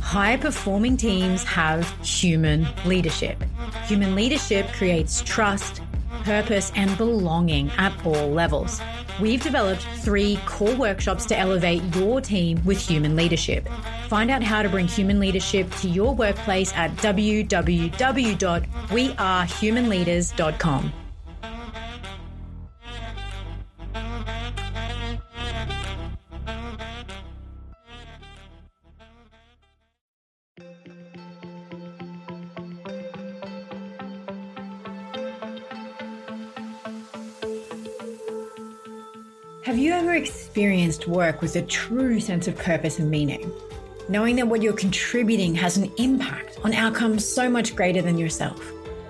High performing teams have human leadership. Human leadership creates trust, purpose, and belonging at all levels. We've developed three core workshops to elevate your team with human leadership. Find out how to bring human leadership to your workplace at www.wearehumanleaders.com. work with a true sense of purpose and meaning? Knowing that what you're contributing has an impact on outcomes so much greater than yourself.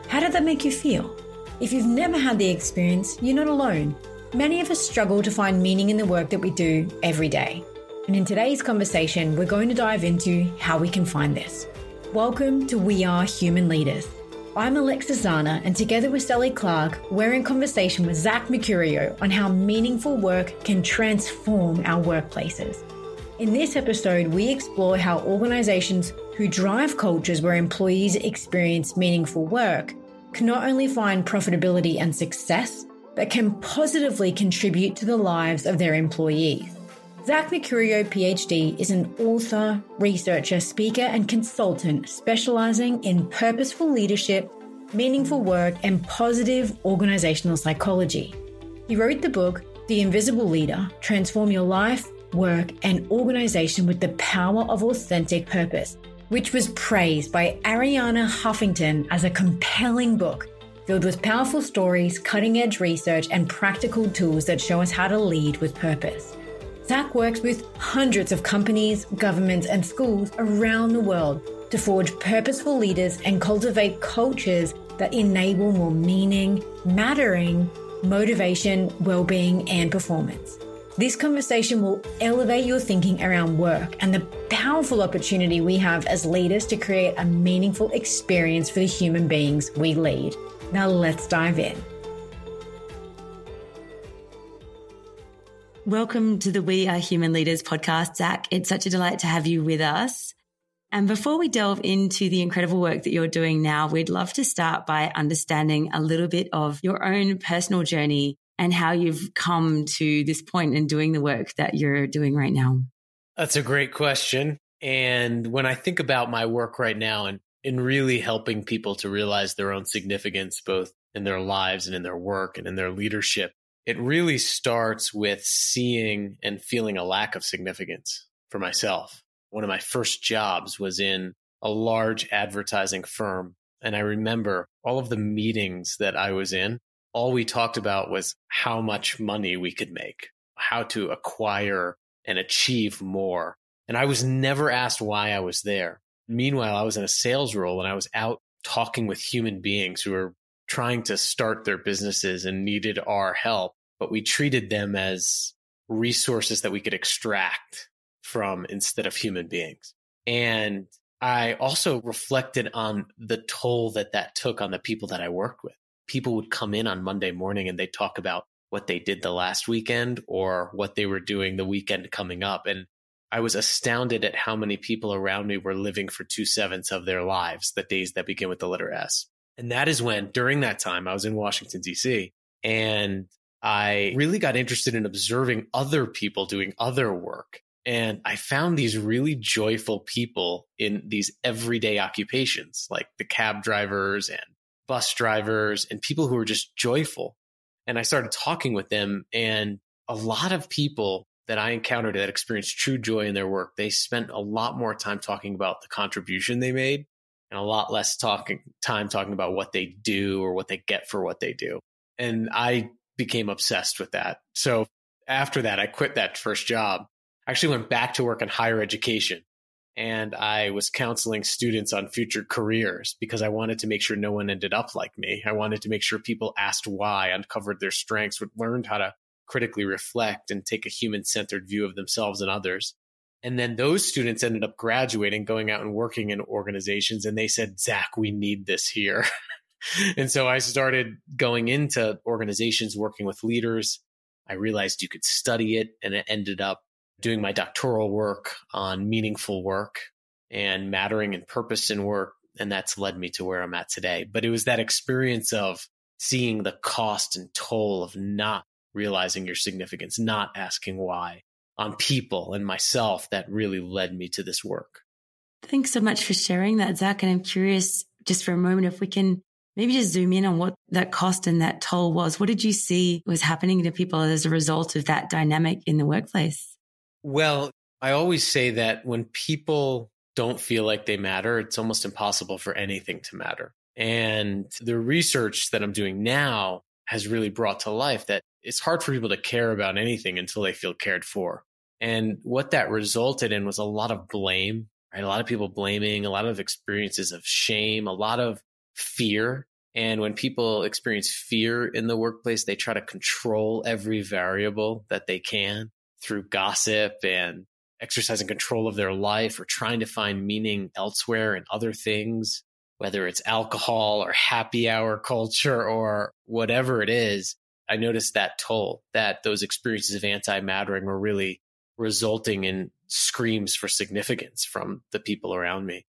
How did that make you feel? If you've never had the experience, you're not alone. Many of us struggle to find meaning in the work that we do every day. And in today's conversation, we're going to dive into how we can find this. Welcome to We Are Human Leaders I'm Alexis Zanna, and together with Sally Clark, we're in conversation with Zach Mercurio on how meaningful work can transform our workplaces. In this episode, we explore how organizations who drive cultures where employees experience meaningful work can not only find profitability and success, but can positively contribute to the lives of their employees. Zach Mercurio, PhD, is an author, researcher, speaker, and consultant specializing in purposeful leadership, meaningful work, and positive organizational psychology. He wrote the book, The Invisible Leader Transform Your Life, Work, and Organization with the Power of Authentic Purpose, which was praised by Arianna Huffington as a compelling book filled with powerful stories, cutting edge research, and practical tools that show us how to lead with purpose. Zach works with hundreds of companies, governments, and schools around the world to forge purposeful leaders and cultivate cultures that enable more meaning, mattering, motivation, well-being, and performance. This conversation will elevate your thinking around work and the powerful opportunity we have as leaders to create a meaningful experience for the human beings we lead. Now let's dive in. Welcome to the We Are Human Leaders podcast, Zach. It's such a delight to have you with us. And before we delve into the incredible work that you're doing now, we'd love to start by understanding a little bit of your own personal journey and how you've come to this point in doing the work that you're doing right now. That's a great question. And when I think about my work right now and in really helping people to realize their own significance, both in their lives and in their work and in their leadership, it really starts with seeing and feeling a lack of significance for myself. One of my first jobs was in a large advertising firm. And I remember all of the meetings that I was in, all we talked about was how much money we could make, how to acquire and achieve more. And I was never asked why I was there. Meanwhile, I was in a sales role and I was out talking with human beings who were trying to start their businesses and needed our help, but we treated them as resources that we could extract from instead of human beings. And I also reflected on the toll that that took on the people that I worked with. People would come in on Monday morning and they'd talk about what they did the last weekend or what they were doing the weekend coming up. And I was astounded at how many people around me were living for two sevenths of their lives, the days that begin with the letter S. And that is when, during that time, I was in Washington, D.C. And I really got interested in observing other people doing other work. And I found these really joyful people in these everyday occupations, like the cab drivers and bus drivers and people who were just joyful. And I started talking with them. And a lot of people that I encountered that experienced true joy in their work, they spent a lot more time talking about the contribution they made and a lot less talking time talking about what they do or what they get for what they do. And I became obsessed with that. So after that, I quit that first job. I actually went back to work in higher education and I was counseling students on future careers because I wanted to make sure no one ended up like me. I wanted to make sure people asked why, uncovered their strengths, would learned how to critically reflect and take a human centered view of themselves and others. And then those students ended up graduating, going out and working in organizations. And they said, Zach, we need this here. and so I started going into organizations, working with leaders. I realized you could study it, and it ended up doing my doctoral work on meaningful work and mattering and purpose in work. And that's led me to where I'm at today. But it was that experience of seeing the cost and toll of not realizing your significance, not asking why on people and myself that really led me to this work. Thanks so much for sharing that, Zach. And I'm curious just for a moment if we can maybe just zoom in on what that cost and that toll was. What did you see was happening to people as a result of that dynamic in the workplace? Well, I always say that when people don't feel like they matter, it's almost impossible for anything to matter. And the research that I'm doing now has really brought to life that it's hard for people to care about anything until they feel cared for. And what that resulted in was a lot of blame, right? A lot of people blaming, a lot of experiences of shame, a lot of fear. And when people experience fear in the workplace, they try to control every variable that they can through gossip and exercising control of their life or trying to find meaning elsewhere in other things, whether it's alcohol or happy hour culture or whatever it is. I noticed that toll that those experiences of anti mattering were really resulting in screams for significance from the people around me.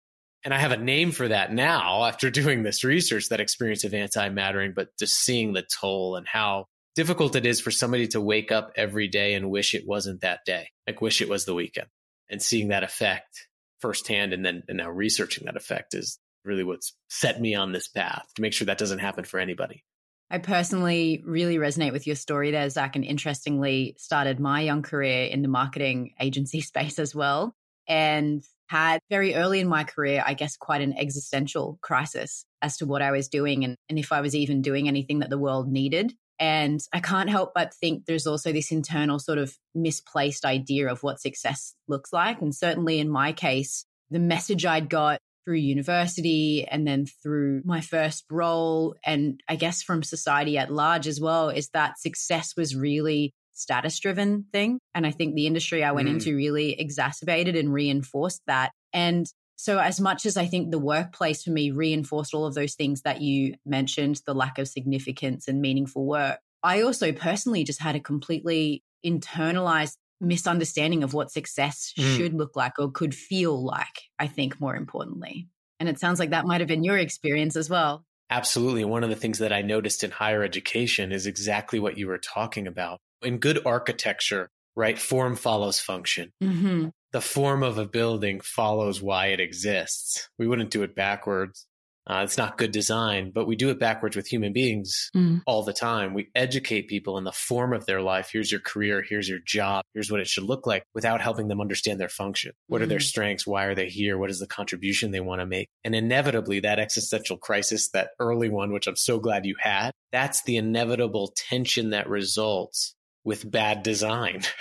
And I have a name for that now after doing this research, that experience of anti mattering, but just seeing the toll and how difficult it is for somebody to wake up every day and wish it wasn't that day, like wish it was the weekend. And seeing that effect firsthand and then and now researching that effect is really what's set me on this path to make sure that doesn't happen for anybody. I personally really resonate with your story there, Zach, and interestingly started my young career in the marketing agency space as well. And had very early in my career, I guess, quite an existential crisis as to what I was doing and, and if I was even doing anything that the world needed. And I can't help but think there's also this internal sort of misplaced idea of what success looks like. And certainly in my case, the message I'd got through university and then through my first role, and I guess from society at large as well, is that success was really status driven thing. And I think the industry I went mm. into really exacerbated and reinforced that. And so, as much as I think the workplace for me reinforced all of those things that you mentioned, the lack of significance and meaningful work, I also personally just had a completely internalized misunderstanding of what success mm. should look like or could feel like, I think, more importantly. And it sounds like that might have been your experience as well. Absolutely. One of the things that I noticed in higher education is exactly what you were talking about. In good architecture, right, form follows function. Mm-hmm. The form of a building follows why it exists. We wouldn't do it backwards. Uh, it's not good design, but we do it backwards with human beings mm. all the time. We educate people in the form of their life. Here's your career. Here's your job. Here's what it should look like without helping them understand their function. What mm. are their mm. strengths? Why are they here? What is the contribution they want to make? And inevitably that existential crisis, that early one, which I'm so glad you had, that's the inevitable tension that results with bad design.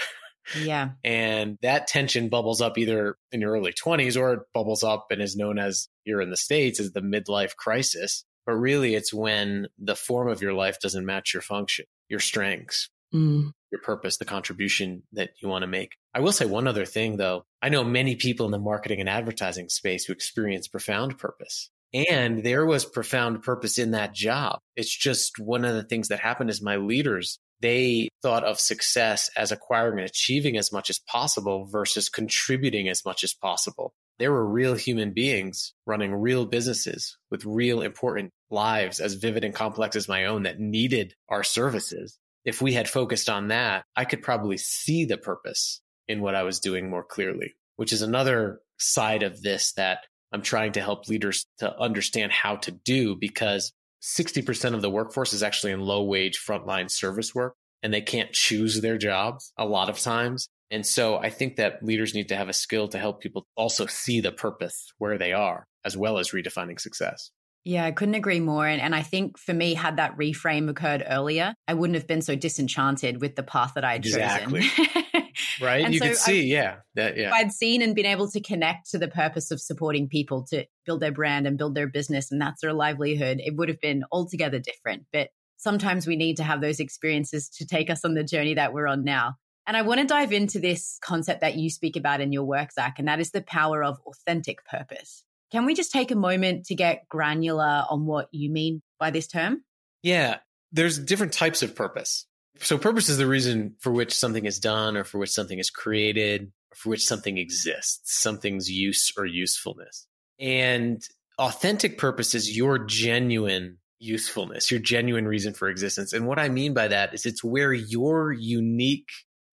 Yeah. And that tension bubbles up either in your early 20s or it bubbles up and is known as here in the States is the midlife crisis. But really, it's when the form of your life doesn't match your function, your strengths, mm. your purpose, the contribution that you want to make. I will say one other thing, though. I know many people in the marketing and advertising space who experience profound purpose. And there was profound purpose in that job. It's just one of the things that happened is my leaders they thought of success as acquiring and achieving as much as possible versus contributing as much as possible. They were real human beings running real businesses with real important lives as vivid and complex as my own that needed our services. If we had focused on that, I could probably see the purpose in what I was doing more clearly, which is another side of this that I'm trying to help leaders to understand how to do because 60% of the workforce is actually in low wage frontline service work and they can't choose their jobs a lot of times. And so I think that leaders need to have a skill to help people also see the purpose where they are, as well as redefining success. Yeah, I couldn't agree more. And, and I think for me, had that reframe occurred earlier, I wouldn't have been so disenchanted with the path that I had exactly. chosen. right? And you so could see, I've, yeah, that, yeah. I'd seen and been able to connect to the purpose of supporting people to build their brand and build their business, and that's their livelihood. It would have been altogether different. But sometimes we need to have those experiences to take us on the journey that we're on now. And I want to dive into this concept that you speak about in your work, Zach, and that is the power of authentic purpose. Can we just take a moment to get granular on what you mean by this term? Yeah, there's different types of purpose So purpose is the reason for which something is done or for which something is created, or for which something exists, something's use or usefulness. And authentic purpose is your genuine usefulness, your genuine reason for existence. And what I mean by that is it's where your unique,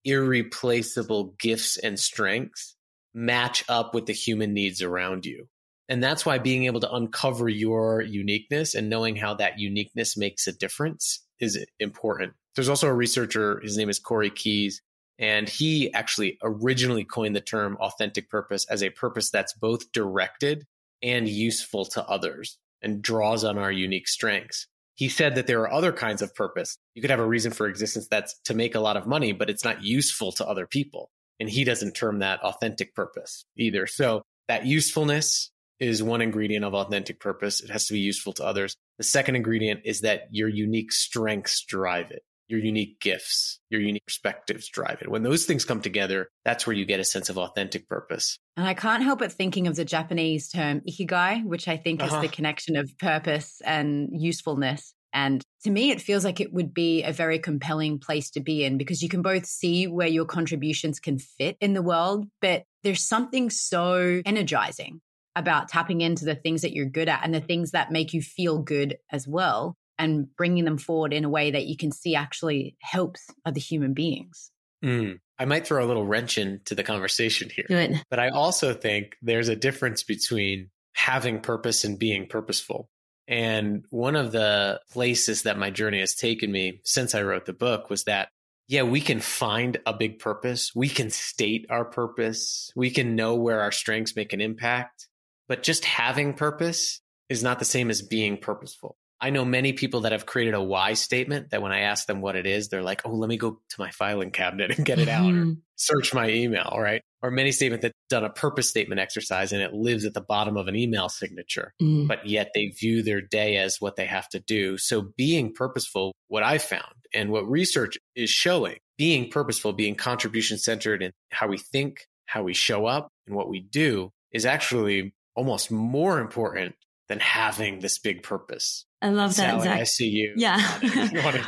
irreplaceable gifts and strengths match up with the human needs around you. And that's why being able to uncover your uniqueness and knowing how that uniqueness makes a difference is important. There's also a researcher, his name is Corey Keyes, and he actually originally coined the term authentic purpose as a purpose that's both directed and useful to others and draws on our unique strengths. He said that there are other kinds of purpose. You could have a reason for existence that's to make a lot of money, but it's not useful to other people. And he doesn't term that authentic purpose either. So that usefulness is one ingredient of authentic purpose. It has to be useful to others. The second ingredient is that your unique strengths drive it. Your unique gifts, your unique perspectives drive it. When those things come together, that's where you get a sense of authentic purpose. And I can't help but thinking of the Japanese term ikigai, which I think uh-huh. is the connection of purpose and usefulness. And to me, it feels like it would be a very compelling place to be in because you can both see where your contributions can fit in the world, but there's something so energizing about tapping into the things that you're good at and the things that make you feel good as well and bringing them forward in a way that you can see actually helps other human beings. Mm. I might throw a little wrench into the conversation here. But I also think there's a difference between having purpose and being purposeful. And one of the places that my journey has taken me since I wrote the book was that, yeah, we can find a big purpose. We can state our purpose. We can know where our strengths make an impact. But just having purpose is not the same as being purposeful. I know many people that have created a why statement that when I ask them what it is, they're like, oh, let me go to my filing cabinet and get it out or mm-hmm. search my email, right? Or many statement that done a purpose statement exercise and it lives at the bottom of an email signature, mm. but yet they view their day as what they have to do. So being purposeful, what I found and what research is showing, being purposeful, being contribution centered in how we think, how we show up and what we do is actually almost more important than having this big purpose. I love that. Sally. I see you. Yeah.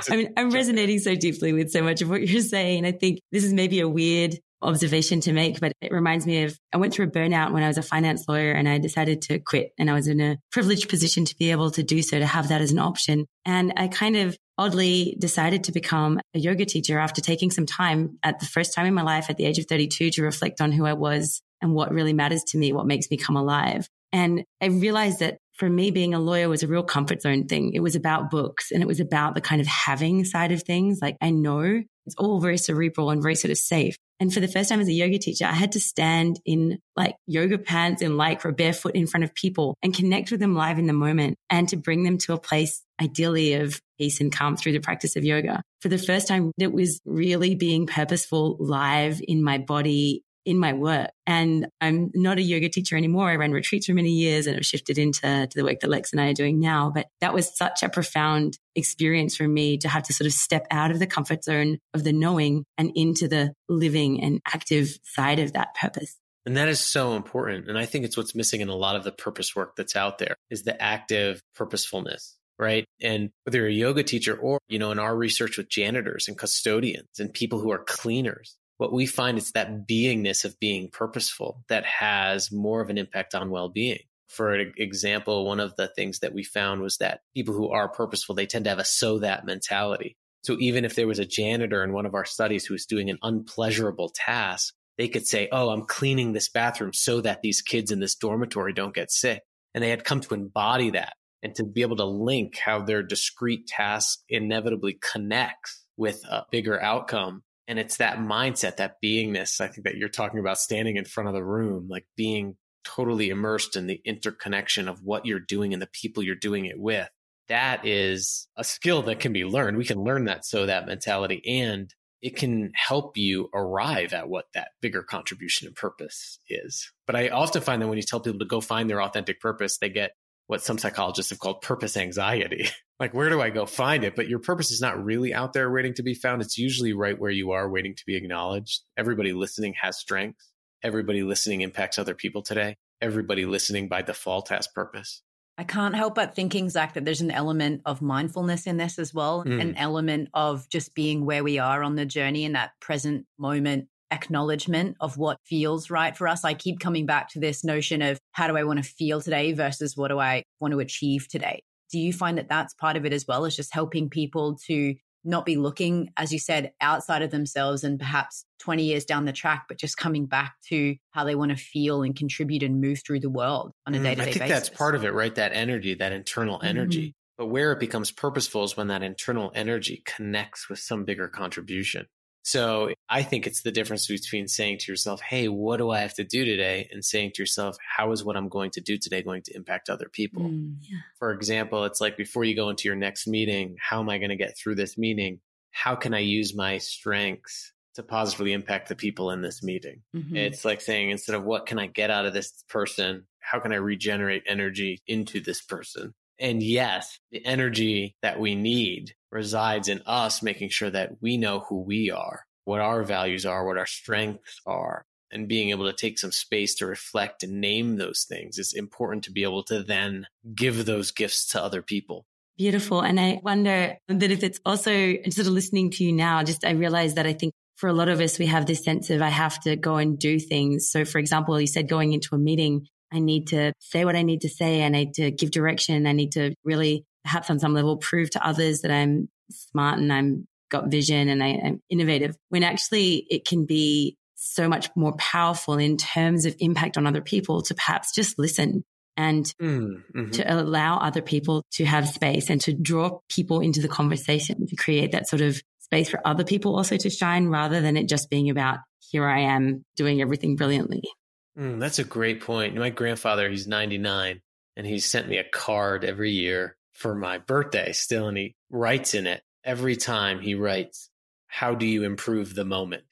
I mean, I'm resonating so deeply with so much of what you're saying. I think this is maybe a weird observation to make, but it reminds me of I went through a burnout when I was a finance lawyer and I decided to quit. And I was in a privileged position to be able to do so, to have that as an option. And I kind of oddly decided to become a yoga teacher after taking some time at the first time in my life at the age of 32 to reflect on who I was and what really matters to me, what makes me come alive. And I realized that for me, being a lawyer was a real comfort zone thing. It was about books and it was about the kind of having side of things. Like I know it's all very cerebral and very sort of safe. And for the first time as a yoga teacher, I had to stand in like yoga pants and like lycra barefoot in front of people and connect with them live in the moment and to bring them to a place ideally of peace and calm through the practice of yoga. For the first time, it was really being purposeful live in my body in my work. And I'm not a yoga teacher anymore. I ran retreats for many years and have shifted into to the work that Lex and I are doing now. But that was such a profound experience for me to have to sort of step out of the comfort zone of the knowing and into the living and active side of that purpose. And that is so important. And I think it's what's missing in a lot of the purpose work that's out there is the active purposefulness right? And whether you're a yoga teacher or, you know, in our research with janitors and custodians and people who are cleaners, what we find is that beingness of being purposeful that has more of an impact on well-being. For example, one of the things that we found was that people who are purposeful, they tend to have a so that mentality. So even if there was a janitor in one of our studies who was doing an unpleasurable task, they could say, Oh, I'm cleaning this bathroom so that these kids in this dormitory don't get sick. And they had come to embody that and to be able to link how their discrete task inevitably connects with a bigger outcome and it's that mindset, that beingness, I think that you're talking about standing in front of the room, like being totally immersed in the interconnection of what you're doing and the people you're doing it with. That is a skill that can be learned. We can learn that so that mentality and it can help you arrive at what that bigger contribution and purpose is. But I often find that when you tell people to go find their authentic purpose, they get what some psychologists have called purpose anxiety. like, where do I go find it? But your purpose is not really out there waiting to be found. It's usually right where you are waiting to be acknowledged. Everybody listening has strengths. Everybody listening impacts other people today. Everybody listening by default has purpose. I can't help but thinking, Zach, that there's an element of mindfulness in this as well, mm. an element of just being where we are on the journey in that present moment acknowledgement of what feels right for us. I keep coming back to this notion of how do I want to feel today versus what do I want to achieve today? Do you find that that's part of it as well as just helping people to not be looking, as you said, outside of themselves and perhaps 20 years down the track, but just coming back to how they want to feel and contribute and move through the world on a day to day basis. I think that's part of it, right? That energy, that internal energy. Mm-hmm. But where it becomes purposeful is when that internal energy connects with some bigger contribution. So I think it's the difference between saying to yourself, Hey, what do I have to do today? And saying to yourself, how is what I'm going to do today going to impact other people? Mm, yeah. For example, it's like before you go into your next meeting, how am I going to get through this meeting? How can I use my strengths to positively impact the people in this meeting? Mm-hmm. It's like saying, instead of what can I get out of this person? How can I regenerate energy into this person? And yes, the energy that we need resides in us making sure that we know who we are, what our values are, what our strengths are, and being able to take some space to reflect and name those things is important to be able to then give those gifts to other people. Beautiful. And I wonder that if it's also sort of listening to you now, just I realize that I think for a lot of us, we have this sense of I have to go and do things. So for example, you said going into a meeting, I need to say what I need to say. I need to give direction. I need to really, perhaps on some level, prove to others that I'm smart and I'm got vision and I, am innovative. When actually it can be so much more powerful in terms of impact on other people to perhaps just listen and mm, mm-hmm. to allow other people to have space and to draw people into the conversation to create that sort of space for other people also to shine rather than it just being about here I am doing everything brilliantly. Mm, that's a great point. My grandfather, he's 99 and he sent me a card every year for my birthday still. And he writes in it every time he writes, how do you improve the moment?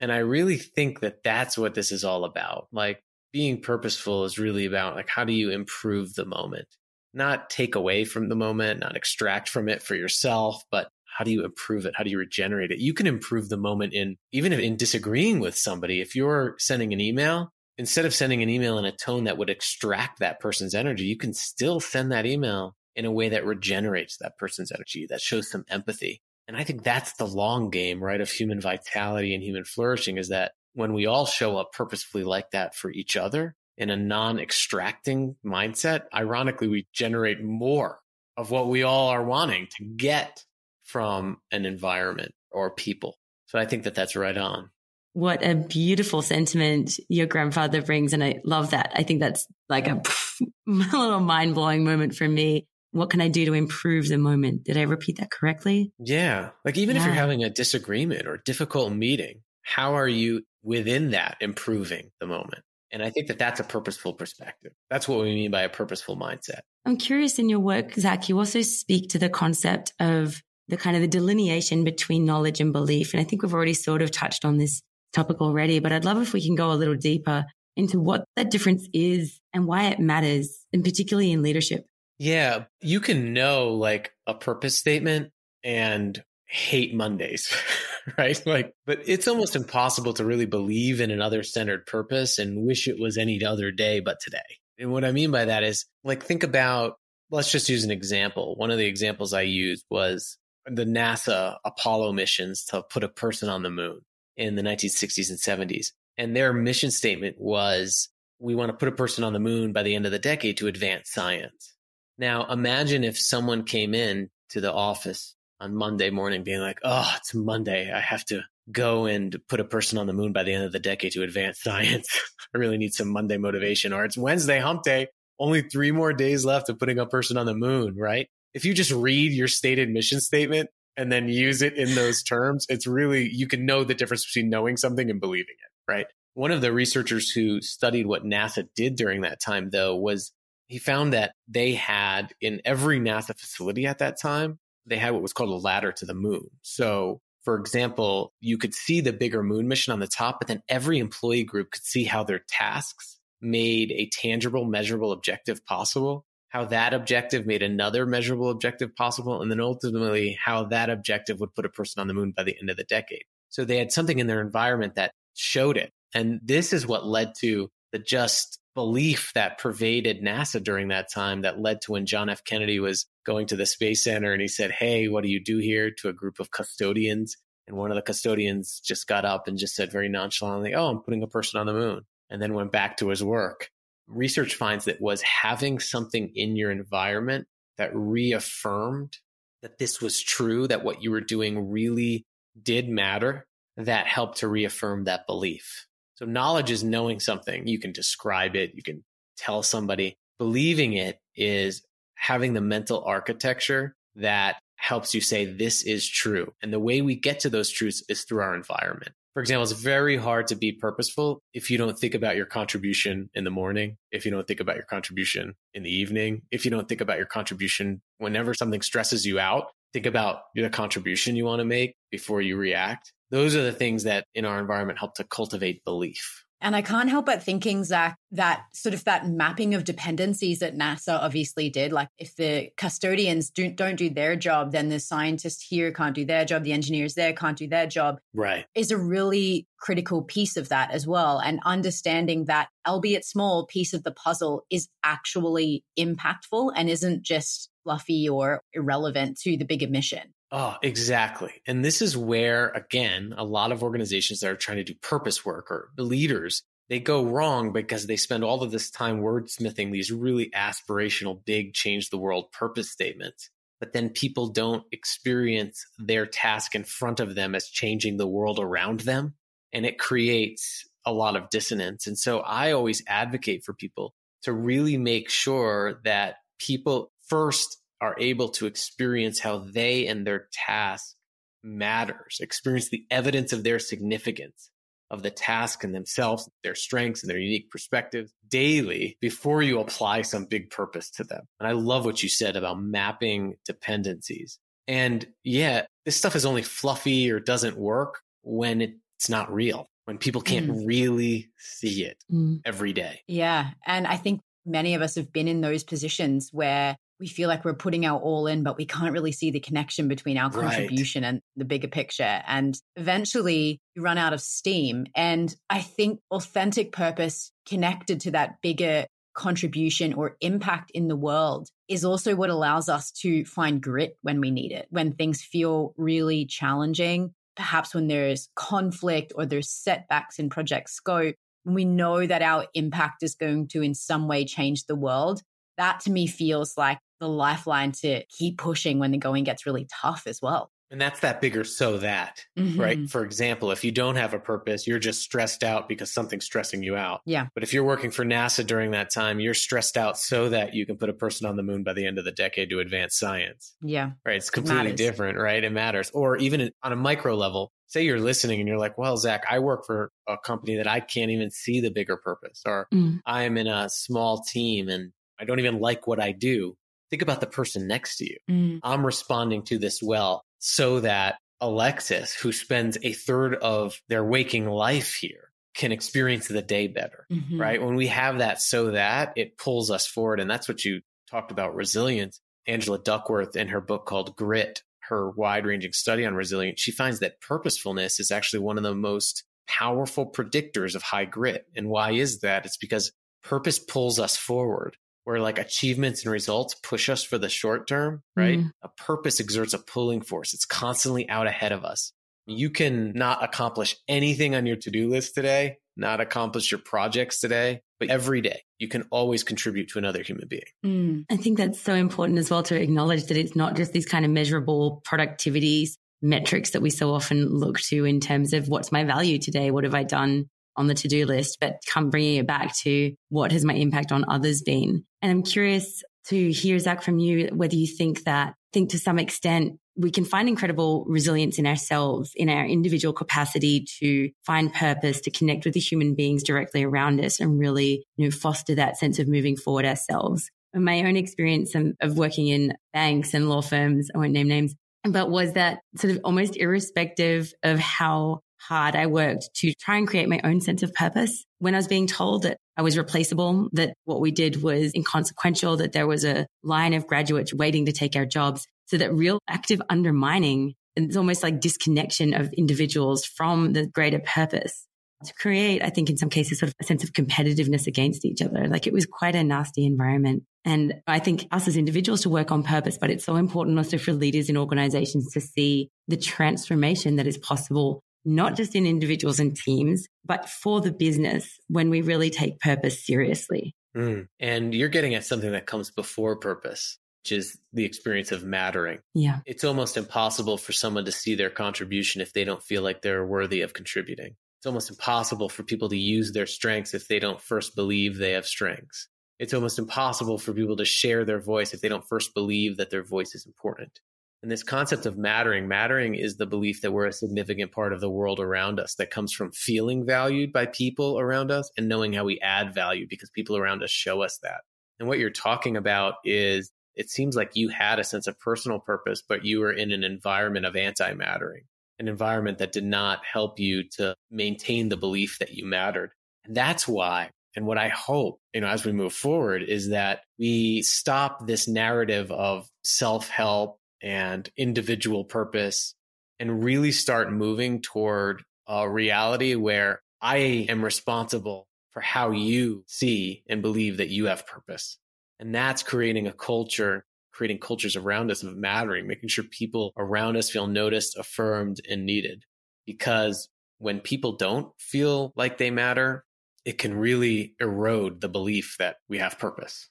And I really think that that's what this is all about. Like being purposeful is really about like, how do you improve the moment? Not take away from the moment, not extract from it for yourself, but how do you improve it? How do you regenerate it? You can improve the moment in even if in disagreeing with somebody. If you're sending an email instead of sending an email in a tone that would extract that person's energy, you can still send that email in a way that regenerates that person's energy, that shows some empathy. And I think that's the long game, right, of human vitality and human flourishing is that when we all show up purposefully like that for each other in a non extracting mindset, ironically, we generate more of what we all are wanting to get from an environment or people. So I think that that's right on. What a beautiful sentiment your grandfather brings. And I love that. I think that's like a, little mind blowing moment for me. What can I do to improve the moment? Did I repeat that correctly? Yeah. Like even yeah. if you're having a disagreement or difficult meeting, how are you within that improving the moment? And I think that that's a purposeful perspective. That's what we mean by a purposeful mindset. I'm curious in your work, Zach, you also speak to the concept of the kind of the delineation between knowledge and belief. And I think we've already sort of touched on this topic already, but I'd love if we can go a little deeper into what that difference is and why it matters, and particularly in leadership. Yeah, you can know like a purpose statement and hate Mondays, right? Like, but it's almost impossible to really believe in another centered purpose and wish it was any other day but today. And what I mean by that is like, think about, let's just use an example. One of the examples I used was the NASA Apollo missions to put a person on the moon in the 1960s and 70s. And their mission statement was we want to put a person on the moon by the end of the decade to advance science. Now, imagine if someone came in to the office on Monday morning being like, oh, it's Monday. I have to go and put a person on the moon by the end of the decade to advance science. I really need some Monday motivation. Or it's Wednesday, hump day. Only three more days left of putting a person on the moon, right? If you just read your stated mission statement, and then use it in those terms, it's really, you can know the difference between knowing something and believing it, right? One of the researchers who studied what NASA did during that time, though, was he found that they had in every NASA facility at that time, they had what was called a ladder to the moon. So, for example, you could see the bigger moon mission on the top, but then every employee group could see how their tasks made a tangible, measurable objective possible how that objective made another measurable objective possible, and then ultimately how that objective would put a person on the moon by the end of the decade. So they had something in their environment that showed it. And this is what led to the just belief that pervaded NASA during that time that led to when John F. Kennedy was going to the Space Center and he said, Hey, what do you do here to a group of custodians? And one of the custodians just got up and just said very nonchalantly, Oh, I'm putting a person on the moon, and then went back to his work. Research finds that was having something in your environment that reaffirmed that this was true, that what you were doing really did matter, that helped to reaffirm that belief. So knowledge is knowing something. You can describe it. You can tell somebody. Believing it is having the mental architecture that helps you say this is true. And the way we get to those truths is through our environment. For example, it's very hard to be purposeful if you don't think about your contribution in the morning, if you don't think about your contribution in the evening, if you don't think about your contribution whenever something stresses you out, think about the contribution you want to make before you react. Those are the things that in our environment help to cultivate belief. And I can't help but thinking, Zach, that sort of that mapping of dependencies that NASA obviously did. Like if the custodians do, don't do their job, then the scientists here can't do their job, the engineers there can't do their job. Right. Is a really critical piece of that as well. And understanding that, albeit small, piece of the puzzle is actually impactful and isn't just fluffy or irrelevant to the bigger mission. Oh, exactly. And this is where, again, a lot of organizations that are trying to do purpose work or leaders, they go wrong because they spend all of this time wordsmithing these really aspirational, big, change the world purpose statements. But then people don't experience their task in front of them as changing the world around them. And it creates a lot of dissonance. And so I always advocate for people to really make sure that people first are able to experience how they and their task matters, experience the evidence of their significance of the task and themselves, their strengths and their unique perspectives daily before you apply some big purpose to them. And I love what you said about mapping dependencies. And yeah, this stuff is only fluffy or doesn't work when it's not real, when people can't mm. really see it mm. every day. Yeah. And I think many of us have been in those positions where we feel like we're putting our all in, but we can't really see the connection between our contribution right. and the bigger picture. And eventually you run out of steam. And I think authentic purpose connected to that bigger contribution or impact in the world is also what allows us to find grit when we need it, when things feel really challenging, perhaps when there's conflict or there's setbacks in project scope. We know that our impact is going to in some way change the world. That to me feels like the lifeline to keep pushing when the going gets really tough as well. And that's that bigger so that, mm-hmm. right? For example, if you don't have a purpose, you're just stressed out because something's stressing you out. Yeah. But if you're working for NASA during that time, you're stressed out so that you can put a person on the moon by the end of the decade to advance science. Yeah. Right. It's completely it different, right? It matters. Or even on a micro level, say you're listening and you're like, well, Zach, I work for a company that I can't even see the bigger purpose, or mm. I'm in a small team and I don't even like what I do think about the person next to you. Mm. I'm responding to this well so that Alexis, who spends a third of their waking life here, can experience the day better, mm-hmm. right? When we have that so that it pulls us forward. And that's what you talked about resilience. Angela Duckworth in her book called Grit, her wide ranging study on resilience, she finds that purposefulness is actually one of the most powerful predictors of high grit. And why is that? It's because purpose pulls us forward where like achievements and results push us for the short term, right? Mm. A purpose exerts a pulling force. It's constantly out ahead of us. You can not accomplish anything on your to-do list today, not accomplish your projects today, but every day you can always contribute to another human being. Mm. I think that's so important as well to acknowledge that it's not just these kind of measurable productivities metrics that we so often look to in terms of what's my value today? What have I done on the to do list, but come bringing it back to what has my impact on others been? And I'm curious to hear, Zach, from you, whether you think that, think to some extent, we can find incredible resilience in ourselves, in our individual capacity to find purpose, to connect with the human beings directly around us and really, you know, foster that sense of moving forward ourselves. My own experience of working in banks and law firms, I won't name names, but was that sort of almost irrespective of how hard I worked to try and create my own sense of purpose. When I was being told that I was replaceable, that what we did was inconsequential, that there was a line of graduates waiting to take our jobs. So that real active undermining, it's almost like disconnection of individuals from the greater purpose to create, I think in some cases, sort of a sense of competitiveness against each other. Like it was quite a nasty environment. And I think us as individuals to work on purpose, but it's so important also for leaders in organizations to see the transformation that is possible, not just in individuals and teams, but for the business when we really take purpose seriously. Mm. And you're getting at something that comes before purpose, which is the experience of mattering. Yeah. It's almost impossible for someone to see their contribution if they don't feel like they're worthy of contributing. It's almost impossible for people to use their strengths if they don't first believe they have strengths. It's almost impossible for people to share their voice if they don't first believe that their voice is important. And this concept of mattering, mattering is the belief that we're a significant part of the world around us that comes from feeling valued by people around us and knowing how we add value because people around us show us that. And what you're talking about is it seems like you had a sense of personal purpose, but you were in an environment of anti mattering, an environment that did not help you to maintain the belief that you mattered. And that's why and what I hope, you know, as we move forward is that we stop this narrative of self help and individual purpose and really start moving toward a reality where I am responsible for how you see and believe that you have purpose. And that's creating a culture, creating cultures around us of mattering, making sure people around us feel noticed, affirmed, and needed. Because when people don't feel like they matter, it can really erode the belief that we have purpose.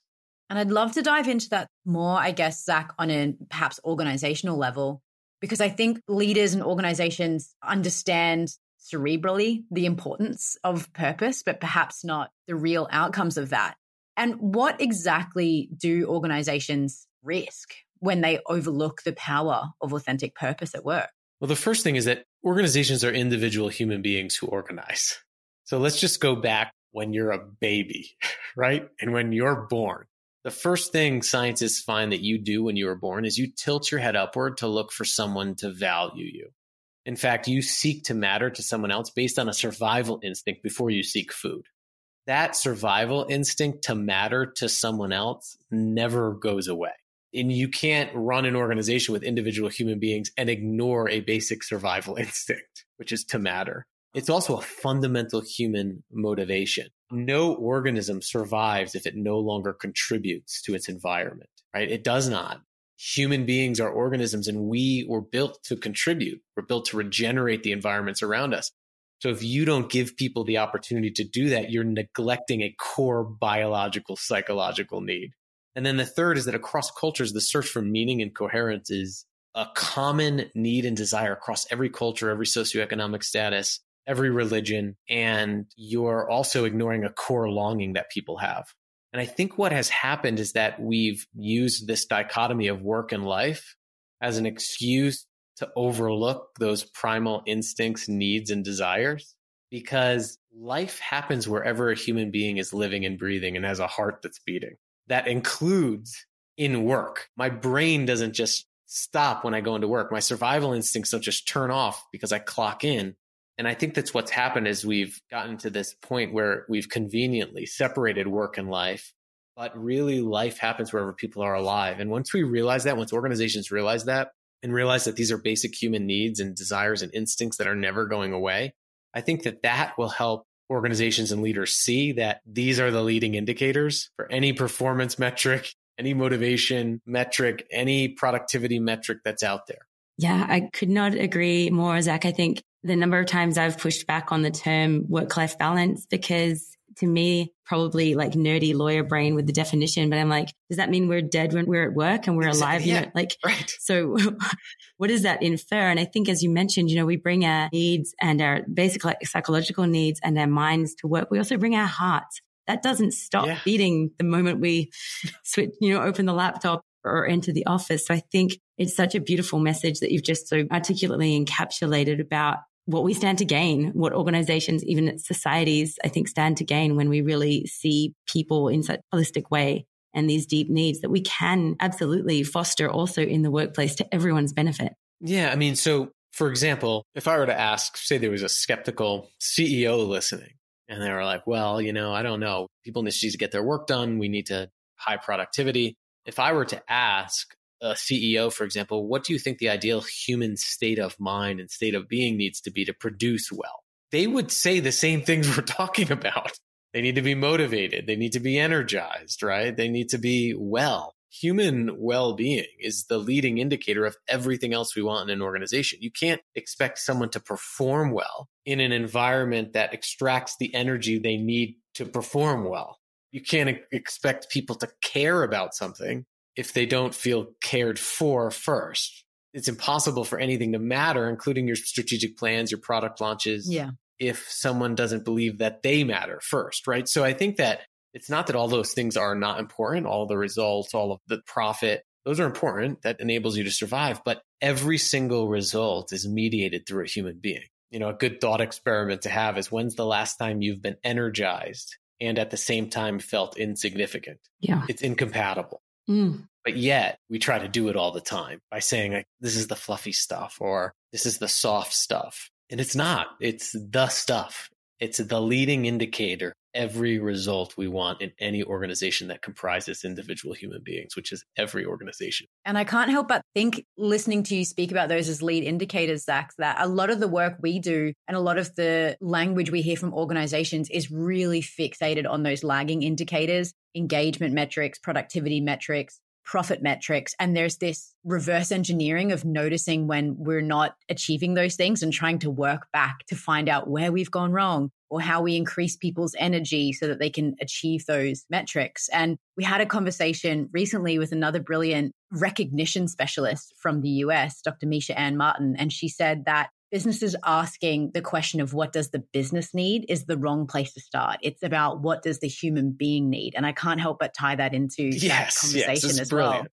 And I'd love to dive into that more, I guess, Zach, on a perhaps organizational level, because I think leaders and organizations understand cerebrally the importance of purpose, but perhaps not the real outcomes of that. And what exactly do organizations risk when they overlook the power of authentic purpose at work? Well, the first thing is that organizations are individual human beings who organize. So let's just go back when you're a baby, right? And when you're born. The first thing scientists find that you do when you are born is you tilt your head upward to look for someone to value you. In fact, you seek to matter to someone else based on a survival instinct before you seek food. That survival instinct to matter to someone else never goes away. And you can't run an organization with individual human beings and ignore a basic survival instinct, which is to matter. It's also a fundamental human motivation. No organism survives if it no longer contributes to its environment, right? It does not. Human beings are organisms and we were built to contribute. We're built to regenerate the environments around us. So if you don't give people the opportunity to do that, you're neglecting a core biological, psychological need. And then the third is that across cultures, the search for meaning and coherence is a common need and desire across every culture, every socioeconomic status every religion, and you're also ignoring a core longing that people have. And I think what has happened is that we've used this dichotomy of work and life as an excuse to overlook those primal instincts, needs, and desires because life happens wherever a human being is living and breathing and has a heart that's beating. That includes in work. My brain doesn't just stop when I go into work. My survival instincts don't just turn off because I clock in. And I think that's what's happened is we've gotten to this point where we've conveniently separated work and life. But really, life happens wherever people are alive. And once we realize that, once organizations realize that and realize that these are basic human needs and desires and instincts that are never going away, I think that that will help organizations and leaders see that these are the leading indicators for any performance metric, any motivation metric, any productivity metric that's out there. Yeah, I could not agree more, Zach. I think the number of times I've pushed back on the term work life balance because to me, probably like nerdy lawyer brain with the definition, but I'm like, does that mean we're dead when we're at work and we're alive? Yeah, you know, like, right. so what does that infer? And I think, as you mentioned, you know, we bring our needs and our basic like psychological needs and our minds to work. We also bring our hearts. That doesn't stop yeah. beating the moment we switch, you know, open the laptop or enter the office. So I think it's such a beautiful message that you've just so articulately encapsulated about what we stand to gain, what organizations, even societies, I think stand to gain when we really see people in such a holistic way and these deep needs that we can absolutely foster also in the workplace to everyone's benefit. Yeah. I mean, so for example, if I were to ask, say there was a skeptical CEO listening and they were like, well, you know, I don't know. People need to get their work done. We need to high productivity. If I were to ask a CEO, for example, what do you think the ideal human state of mind and state of being needs to be to produce well? they would say the same things we're talking about. They need to be motivated. They need to be energized, right? They need to be well. Human well being is the leading indicator of everything else we want in an organization. You can't expect someone to perform well in an environment that extracts the energy they need to perform well. You can't expect people to care about something if they don't feel cared for first. It's impossible for anything to matter, including your strategic plans, your product launches. Yeah. If someone doesn't believe that they matter first, right? So I think that it's not that all those things are not important, all the results, all of the profit, those are important. That enables you to survive. But every single result is mediated through a human being. You know, a good thought experiment to have is when's the last time you've been energized and at the same time felt insignificant? Yeah. It's incompatible. Mm. But yet we try to do it all the time by saying like, this is the fluffy stuff or this is the soft stuff. And it's not, it's the stuff. It's the leading indicator every result we want in any organization that comprises individual human beings, which is every organization. And I can't help but think, listening to you speak about those as lead indicators, Zach, that a lot of the work we do and a lot of the language we hear from organizations is really fixated on those lagging indicators, engagement metrics, productivity metrics, profit metrics. And there's this reverse engineering of noticing when we're not achieving those things and trying to work back to find out where we've gone wrong or how we increase people's energy so that they can achieve those metrics. And we had a conversation recently with another brilliant recognition specialist from the US, Dr. Meisha-ann Martin. And she said that businesses asking the question of what does the business need is the wrong place to start. It's about what does the human being need. And I can't help but tie that into yes, that conversation yes, as brilliant. well.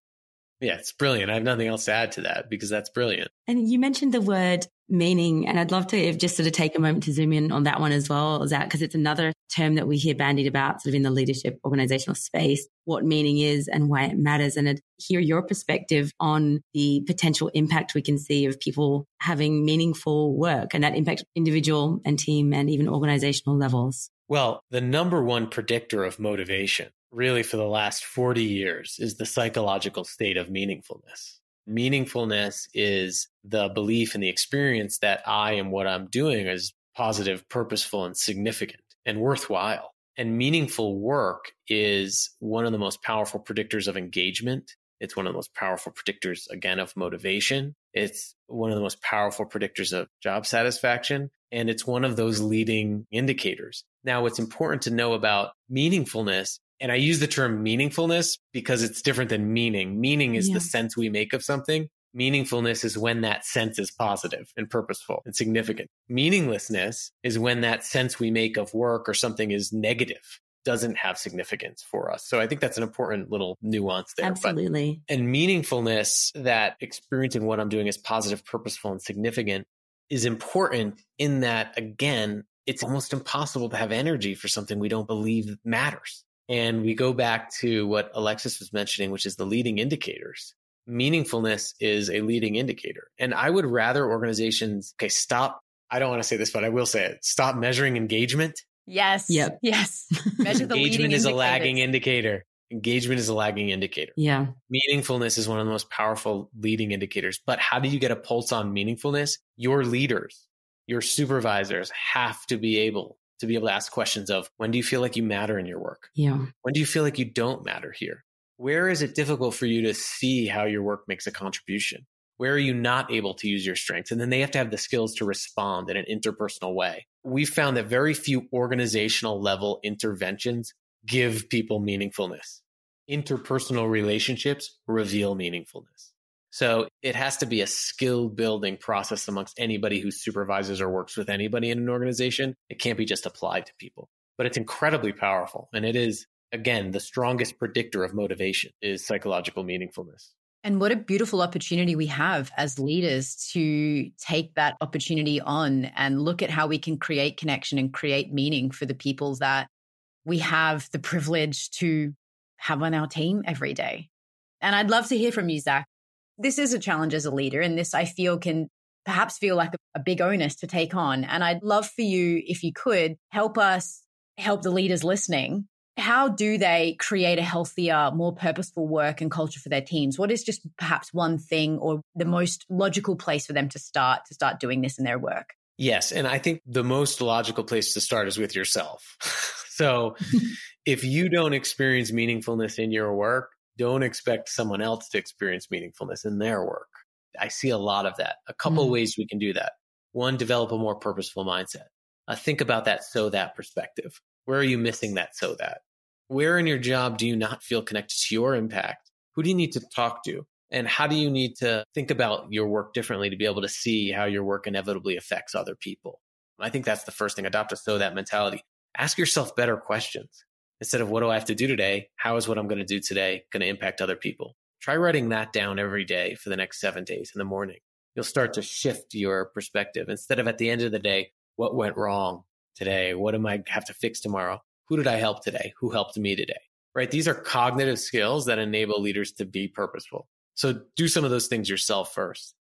Yeah, it's brilliant. I have nothing else to add to that because that's brilliant. And you mentioned the word meaning, and I'd love to just sort of take a moment to zoom in on that one as well, Zach, because it's another term that we hear bandied about sort of in the leadership organizational space, what meaning is and why it matters. And I'd hear your perspective on the potential impact we can see of people having meaningful work and that impact individual and team and even organizational levels. Well, the number one predictor of motivation really for the last 40 years is the psychological state of meaningfulness. Meaningfulness is the belief and the experience that I and what I'm doing is positive, purposeful, and significant and worthwhile. And meaningful work is one of the most powerful predictors of engagement. It's one of the most powerful predictors, again, of motivation. It's one of the most powerful predictors of job satisfaction. And it's one of those leading indicators. Now, what's important to know about meaningfulness and I use the term meaningfulness because it's different than meaning. Meaning is Yeah. the sense we make of something. Meaningfulness is when that sense is positive and purposeful and significant. Meaninglessness is when that sense we make of work or something is negative, doesn't have significance for us. So I think that's an important little nuance there. But- Absolutely. and meaningfulness that experiencing what I'm doing is positive, purposeful, and significant is important in that, again, it's almost impossible to have energy for something we don't believe matters. And we go back to what Alexis was mentioning, which is the leading indicators. Meaningfulness is a leading indicator. And I would rather organizations, okay, stop. I don't want to say this, but I will say it. Stop measuring engagement. Yes. Yep. Yes. Measure the engagement leading is a lagging indicator. Engagement is a lagging indicator. Yeah. Meaningfulness is one of the most powerful leading indicators. But how do you get a pulse on meaningfulness? Your leaders, your supervisors have to be able to be able to ask questions of when do you feel like you matter in your work? Yeah. When do you feel like you don't matter here? Where is it difficult for you to see how your work makes a contribution? Where are you not able to use your strengths? And then they have to have the skills to respond in an interpersonal way. We found that very few organizational level interventions give people meaningfulness. Interpersonal relationships reveal meaningfulness. So it has to be a skill building process amongst anybody who supervises or works with anybody in an organization. It can't be just applied to people, but it's incredibly powerful. And it is, again, the strongest predictor of motivation is psychological meaningfulness. And what a beautiful opportunity we have as leaders to take that opportunity on and look at how we can create connection and create meaning for the people that we have the privilege to have on our team every day. And I'd love to hear from you, Zach. This is a challenge as a leader, and this I feel can perhaps feel like a, big onus to take on. And I'd love for you, if you could, help us help the leaders listening how do they create a healthier, more purposeful work and culture for their teams? What is just perhaps one thing or the most logical place for them to start to start doing this in their work? Yes. And I think the most logical place to start is with yourself. so if you don't experience meaningfulness in your work, don't expect someone else to experience meaningfulness in their work. I see a lot of that. A couple mm. ways we can do that. One, develop a more purposeful mindset. Uh, think about that so that perspective. Where are you missing that so that? Where in your job do you not feel connected to your impact? Who do you need to talk to? And how do you need to think about your work differently to be able to see how your work inevitably affects other people? I think that's the first thing. Adopt a so that mentality. Ask yourself better questions instead of what do I have to do today? How is what I'm going to do today going to impact other people? Try writing that down every day for the next seven days in the morning. You'll start to shift your perspective instead of at the end of the day, what went wrong today? What am I have to fix tomorrow? Who did I help today? Who helped me today? Right? These are cognitive skills that enable leaders to be purposeful. So do some of those things yourself first.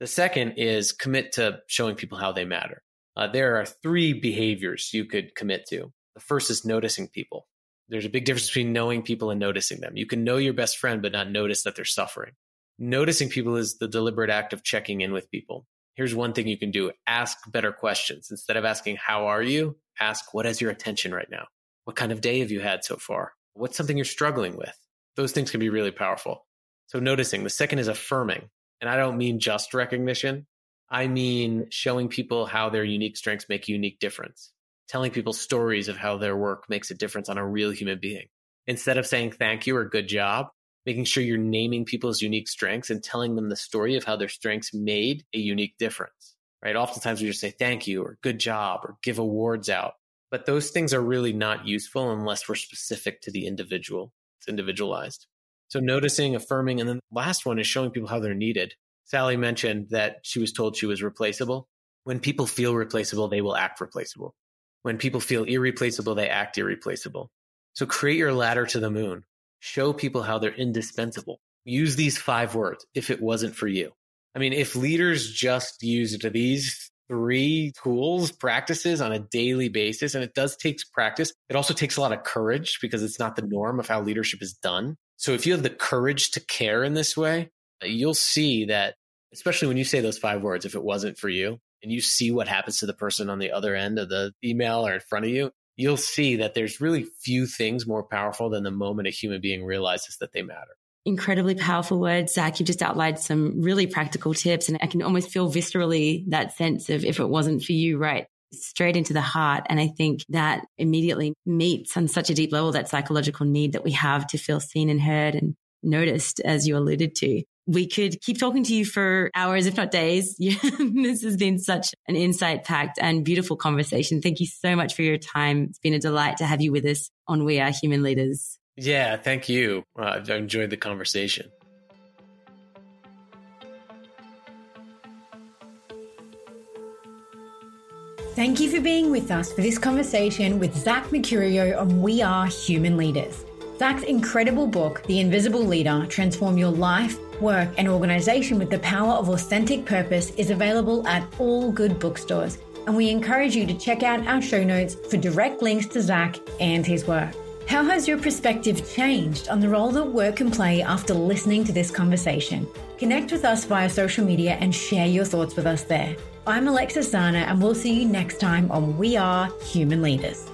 The second is commit to showing people how they matter. Uh, there are three behaviors you could commit to. The first is noticing people. There's a big difference between knowing people and noticing them. You can know your best friend, but not notice that they're suffering. Noticing people is the deliberate act of checking in with people. Here's one thing you can do ask better questions. Instead of asking, How are you? ask, What has your attention right now? What kind of day have you had so far? What's something you're struggling with? Those things can be really powerful. So, noticing. The second is affirming. And I don't mean just recognition, I mean showing people how their unique strengths make a unique difference, telling people stories of how their work makes a difference on a real human being. Instead of saying thank you or good job, making sure you're naming people's unique strengths and telling them the story of how their strengths made a unique difference, right? Oftentimes we just say thank you or good job or give awards out, but those things are really not useful unless we're specific to the individual. It's individualized. So noticing, affirming, and then the last one is showing people how they're needed. Sally mentioned that she was told she was replaceable. When people feel replaceable, they will act replaceable. When people feel irreplaceable, they act irreplaceable. So create your ladder to the moon. Show people how they're indispensable. Use these five words if it wasn't for you. I mean, if leaders just used these three tools, practices on a daily basis, and it does take practice, it also takes a lot of courage because it's not the norm of how leadership is done. So if you have the courage to care in this way, you'll see that, especially when you say those five words, if it wasn't for you, and you see what happens to the person on the other end of the email or in front of you, you'll see that there's really few things more powerful than the moment a human being realizes that they matter. Incredibly powerful words, Zach. You've just outlined some really practical tips, and I can almost feel viscerally that sense of if it wasn't for you, right? Straight into the heart. And I think that immediately meets on such a deep level that psychological need that we have to feel seen and heard and noticed, as you alluded to we could keep talking to you for hours, if not days. this has been such an insight packed and beautiful conversation. Thank you so much for your time. It's been a delight to have you with us on We Are Human Leaders. Yeah, thank you. Uh, I've enjoyed the conversation. Thank you for being with us for this conversation with Zach Mercurio on We Are Human Leaders. Zach's incredible book, The Invisible Leader Transform Your Life work, and organization with the power of authentic purpose is available at all good bookstores. And we encourage you to check out our show notes for direct links to Zach and his work. How has your perspective changed on the role that work can play after listening to this conversation? Connect with us via social media and share your thoughts with us there. I'm Alexis Zanna, and we'll see you next time on We Are Human Leaders.